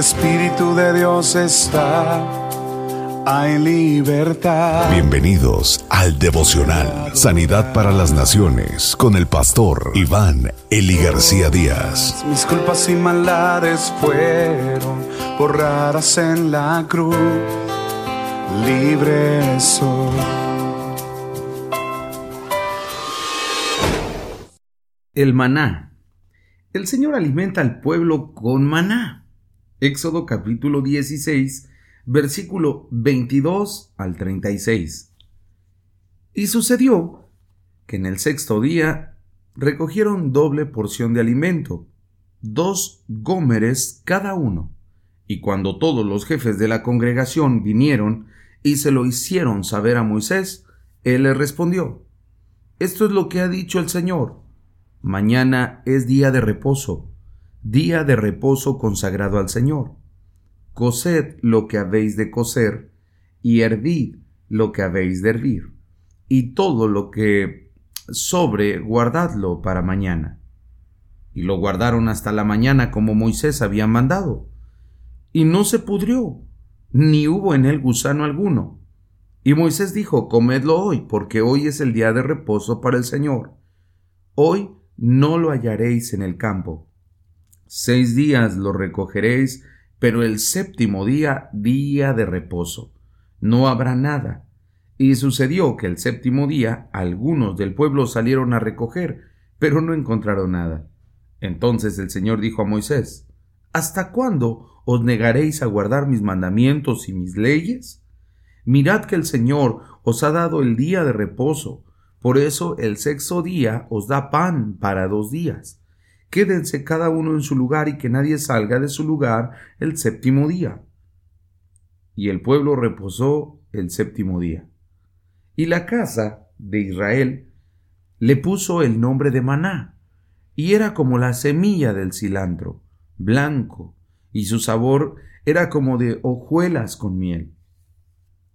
Espíritu de Dios está, hay libertad. Bienvenidos al devocional Sanidad para las Naciones con el pastor Iván Eli García Díaz. Mis culpas y maldades fueron borradas en la cruz, libre soy. El maná. El Señor alimenta al pueblo con maná. Éxodo capítulo 16, versículo 22 al 36. Y sucedió que en el sexto día recogieron doble porción de alimento, dos gómeres cada uno. Y cuando todos los jefes de la congregación vinieron y se lo hicieron saber a Moisés, él le respondió, Esto es lo que ha dicho el Señor. Mañana es día de reposo día de reposo consagrado al Señor. Cosed lo que habéis de coser, y hervid lo que habéis de hervir, y todo lo que sobre guardadlo para mañana. Y lo guardaron hasta la mañana como Moisés había mandado. Y no se pudrió, ni hubo en él gusano alguno. Y Moisés dijo, Comedlo hoy, porque hoy es el día de reposo para el Señor. Hoy no lo hallaréis en el campo Seis días lo recogeréis, pero el séptimo día, día de reposo. No habrá nada. Y sucedió que el séptimo día algunos del pueblo salieron a recoger, pero no encontraron nada. Entonces el Señor dijo a Moisés, ¿Hasta cuándo os negaréis a guardar mis mandamientos y mis leyes? Mirad que el Señor os ha dado el día de reposo, por eso el sexto día os da pan para dos días quédense cada uno en su lugar y que nadie salga de su lugar el séptimo día. Y el pueblo reposó el séptimo día. Y la casa de Israel le puso el nombre de maná, y era como la semilla del cilantro, blanco, y su sabor era como de hojuelas con miel.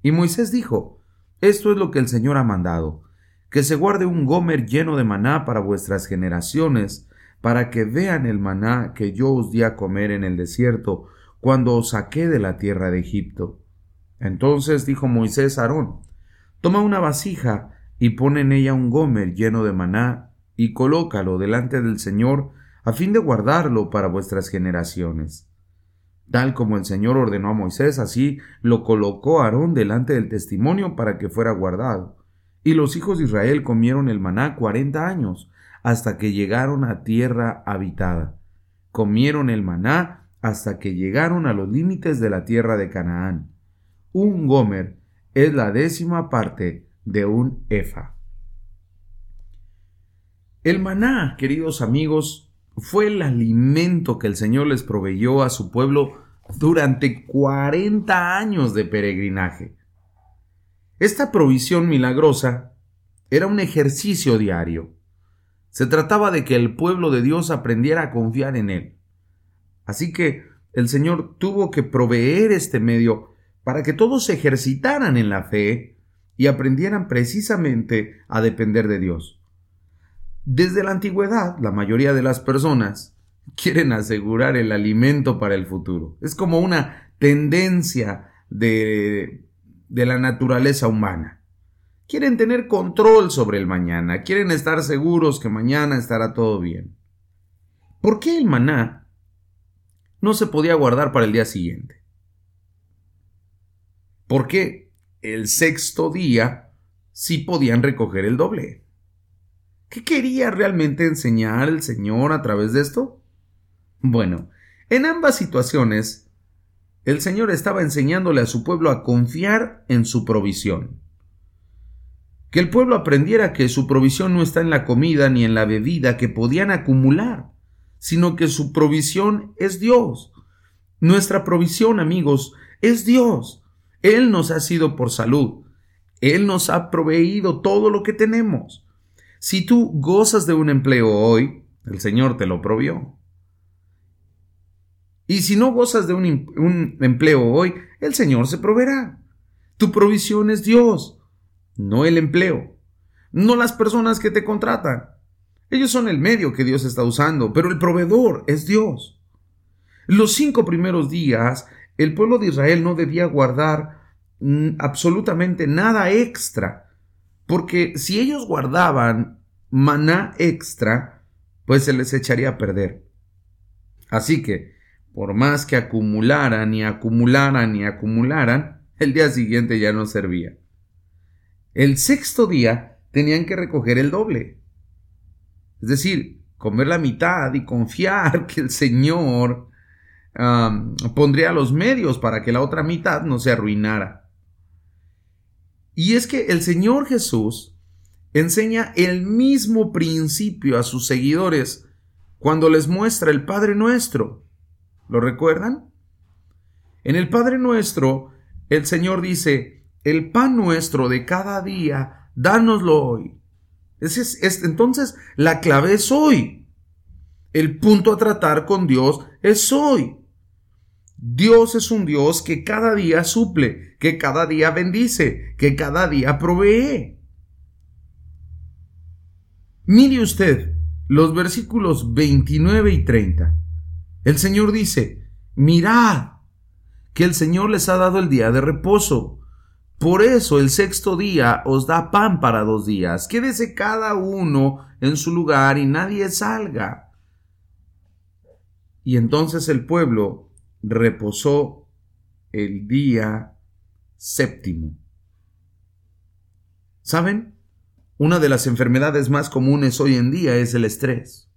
Y Moisés dijo, Esto es lo que el Señor ha mandado, que se guarde un gomer lleno de maná para vuestras generaciones, para que vean el maná que yo os di a comer en el desierto, cuando os saqué de la tierra de Egipto. Entonces dijo Moisés a Aarón, Toma una vasija y pon en ella un gomer lleno de maná, y colócalo delante del Señor, a fin de guardarlo para vuestras generaciones. Tal como el Señor ordenó a Moisés, así lo colocó Aarón delante del testimonio para que fuera guardado. Y los hijos de Israel comieron el maná cuarenta años, hasta que llegaron a tierra habitada. Comieron el maná hasta que llegaron a los límites de la tierra de Canaán. Un gomer es la décima parte de un efa. El maná, queridos amigos, fue el alimento que el Señor les proveyó a su pueblo durante cuarenta años de peregrinaje. Esta provisión milagrosa era un ejercicio diario. Se trataba de que el pueblo de Dios aprendiera a confiar en Él. Así que el Señor tuvo que proveer este medio para que todos se ejercitaran en la fe y aprendieran precisamente a depender de Dios. Desde la antigüedad, la mayoría de las personas quieren asegurar el alimento para el futuro. Es como una tendencia de, de la naturaleza humana. Quieren tener control sobre el mañana, quieren estar seguros que mañana estará todo bien. ¿Por qué el maná no se podía guardar para el día siguiente? ¿Por qué el sexto día sí podían recoger el doble? ¿Qué quería realmente enseñar el Señor a través de esto? Bueno, en ambas situaciones, el Señor estaba enseñándole a su pueblo a confiar en su provisión que el pueblo aprendiera que su provisión no está en la comida ni en la bebida que podían acumular, sino que su provisión es Dios. Nuestra provisión, amigos, es Dios. Él nos ha sido por salud. Él nos ha proveído todo lo que tenemos. Si tú gozas de un empleo hoy, el Señor te lo provió. Y si no gozas de un, un empleo hoy, el Señor se proveerá. Tu provisión es Dios no el empleo, no las personas que te contratan. Ellos son el medio que Dios está usando, pero el proveedor es Dios. Los cinco primeros días, el pueblo de Israel no debía guardar mm, absolutamente nada extra, porque si ellos guardaban maná extra, pues se les echaría a perder. Así que, por más que acumularan y acumularan y acumularan, el día siguiente ya no servía. El sexto día tenían que recoger el doble. Es decir, comer la mitad y confiar que el Señor pondría los medios para que la otra mitad no se arruinara. Y es que el Señor Jesús enseña el mismo principio a sus seguidores cuando les muestra el Padre Nuestro. ¿Lo recuerdan? En el Padre Nuestro, el Señor dice, el pan nuestro de cada día, dánoslo hoy. Es, entonces, la clave es hoy. El punto a tratar con Dios es hoy. Dios es un Dios que cada día suple, que cada día bendice, que cada día provee. Mire usted los versículos 29 y 30. El Señor dice, mirad que el Señor les ha dado el día de reposo. Por eso el sexto día os da pan para dos días. Quédese cada uno en su lugar y nadie salga. Y entonces el pueblo reposó el día séptimo. ¿Saben? Una de las enfermedades más comunes hoy en día es el estrés.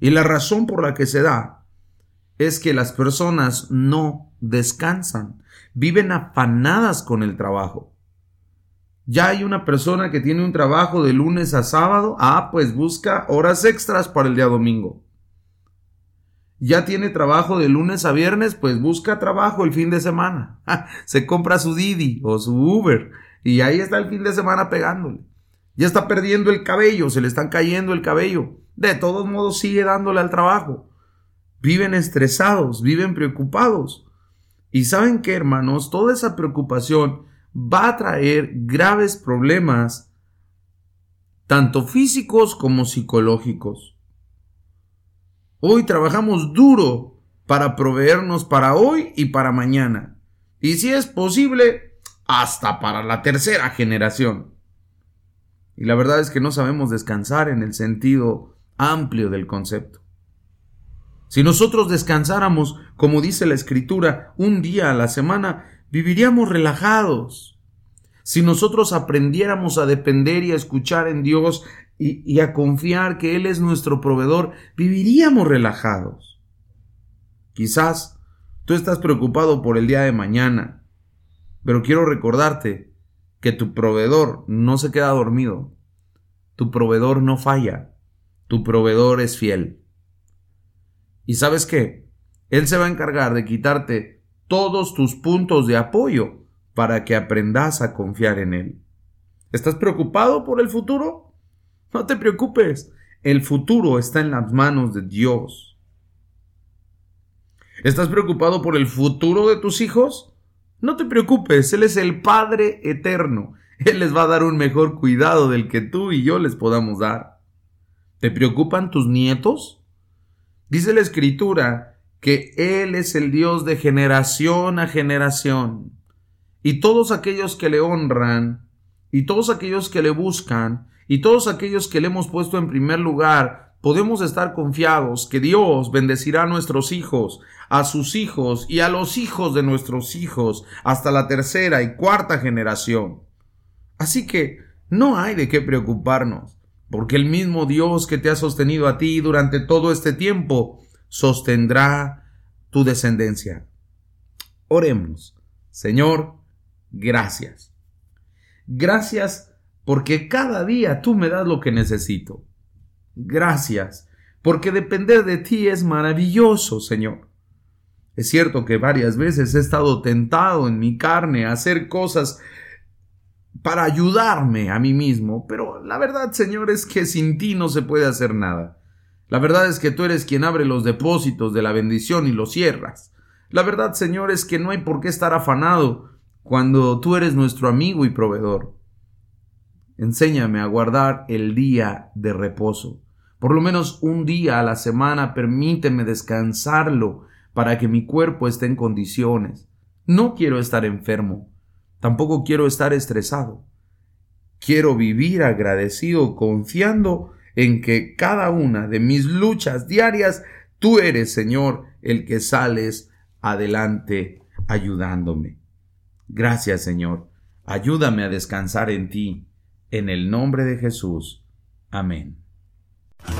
Y la razón por la que se da es que las personas no descansan, viven afanadas con el trabajo. Ya hay una persona que tiene un trabajo de lunes a sábado, ah, pues busca horas extras para el día domingo ya tiene trabajo de lunes a viernes, pues busca trabajo el fin de semana. Se compra su Didi o su Uber y ahí está el fin de semana pegándole. Ya está perdiendo el cabello, se le están cayendo el cabello. De todos modos sigue dándole al trabajo. Viven estresados, viven preocupados. Y saben que, hermanos, toda esa preocupación va a traer graves problemas, tanto físicos como psicológicos. Hoy trabajamos duro para proveernos para hoy y para mañana. Y si es posible, hasta para la tercera generación. Y la verdad es que no sabemos descansar en el sentido amplio del concepto. Si nosotros descansáramos, como dice la Escritura, un día a la semana, viviríamos relajados. Si nosotros aprendiéramos a depender y a escuchar en Dios y, a confiar que Él es nuestro proveedor, viviríamos relajados. Quizás tú estás preocupado por el día de mañana, pero quiero recordarte que tu proveedor no se queda dormido, tu proveedor no falla, tu proveedor es fiel. ¿Y sabes qué? Él se va a encargar de quitarte todos tus puntos de apoyo para que aprendas a confiar en Él. ¿Estás preocupado por el futuro? No te preocupes, el futuro está en las manos de Dios. ¿Estás preocupado por el futuro de tus hijos? No te preocupes, Él es el Padre eterno. Él les va a dar un mejor cuidado del que tú y yo les podamos dar. ¿Te preocupan tus nietos? Dice la Escritura que Él es el Dios de generación a generación. Y todos aquellos que le honran, y todos aquellos que le buscan, y todos aquellos que le hemos puesto en primer lugar, podemos estar confiados que Dios bendecirá a nuestros hijos, a sus hijos y a los hijos de nuestros hijos hasta la tercera y cuarta generación. Así que no hay de qué preocuparnos, porque el mismo Dios que te ha sostenido a ti durante todo este tiempo sostendrá tu descendencia. Oremos. Señor, gracias. Gracias porque cada día tú me das lo que necesito. Gracias, porque depender de ti es maravilloso, Señor. Es cierto que varias veces he estado tentado en mi carne a hacer cosas para ayudarme a mí mismo, pero la verdad, Señor, es que sin ti no se puede hacer nada. La verdad es que tú eres quien abre los depósitos de la bendición y los cierras. La verdad, Señor, es que no hay por qué estar afanado cuando tú eres nuestro amigo y proveedor. Enséñame a guardar el día de reposo. Por lo menos un día a la semana permíteme descansarlo para que mi cuerpo esté en condiciones. No quiero estar enfermo, tampoco quiero estar estresado. Quiero vivir agradecido, confiando en que cada una de mis luchas diarias, tú eres, Señor, el que sales adelante ayudándome. Gracias, Señor. Ayúdame a descansar en ti. En el nombre de Jesús. Amén.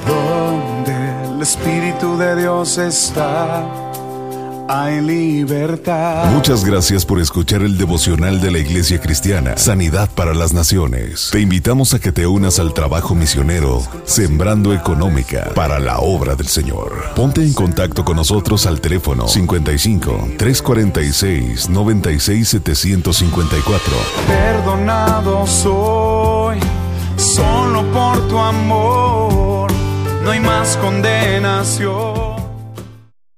Donde el Espíritu de Dios está hay libertad. Muchas gracias por escuchar el devocional de la Iglesia Cristiana, Sanidad para las Naciones. Te invitamos a que te unas al trabajo misionero, Sembrando Económica, para la obra del Señor. Ponte en contacto con nosotros al teléfono 55 346 96 754. Perdonado soy, solo por tu amor, no hay más condenación.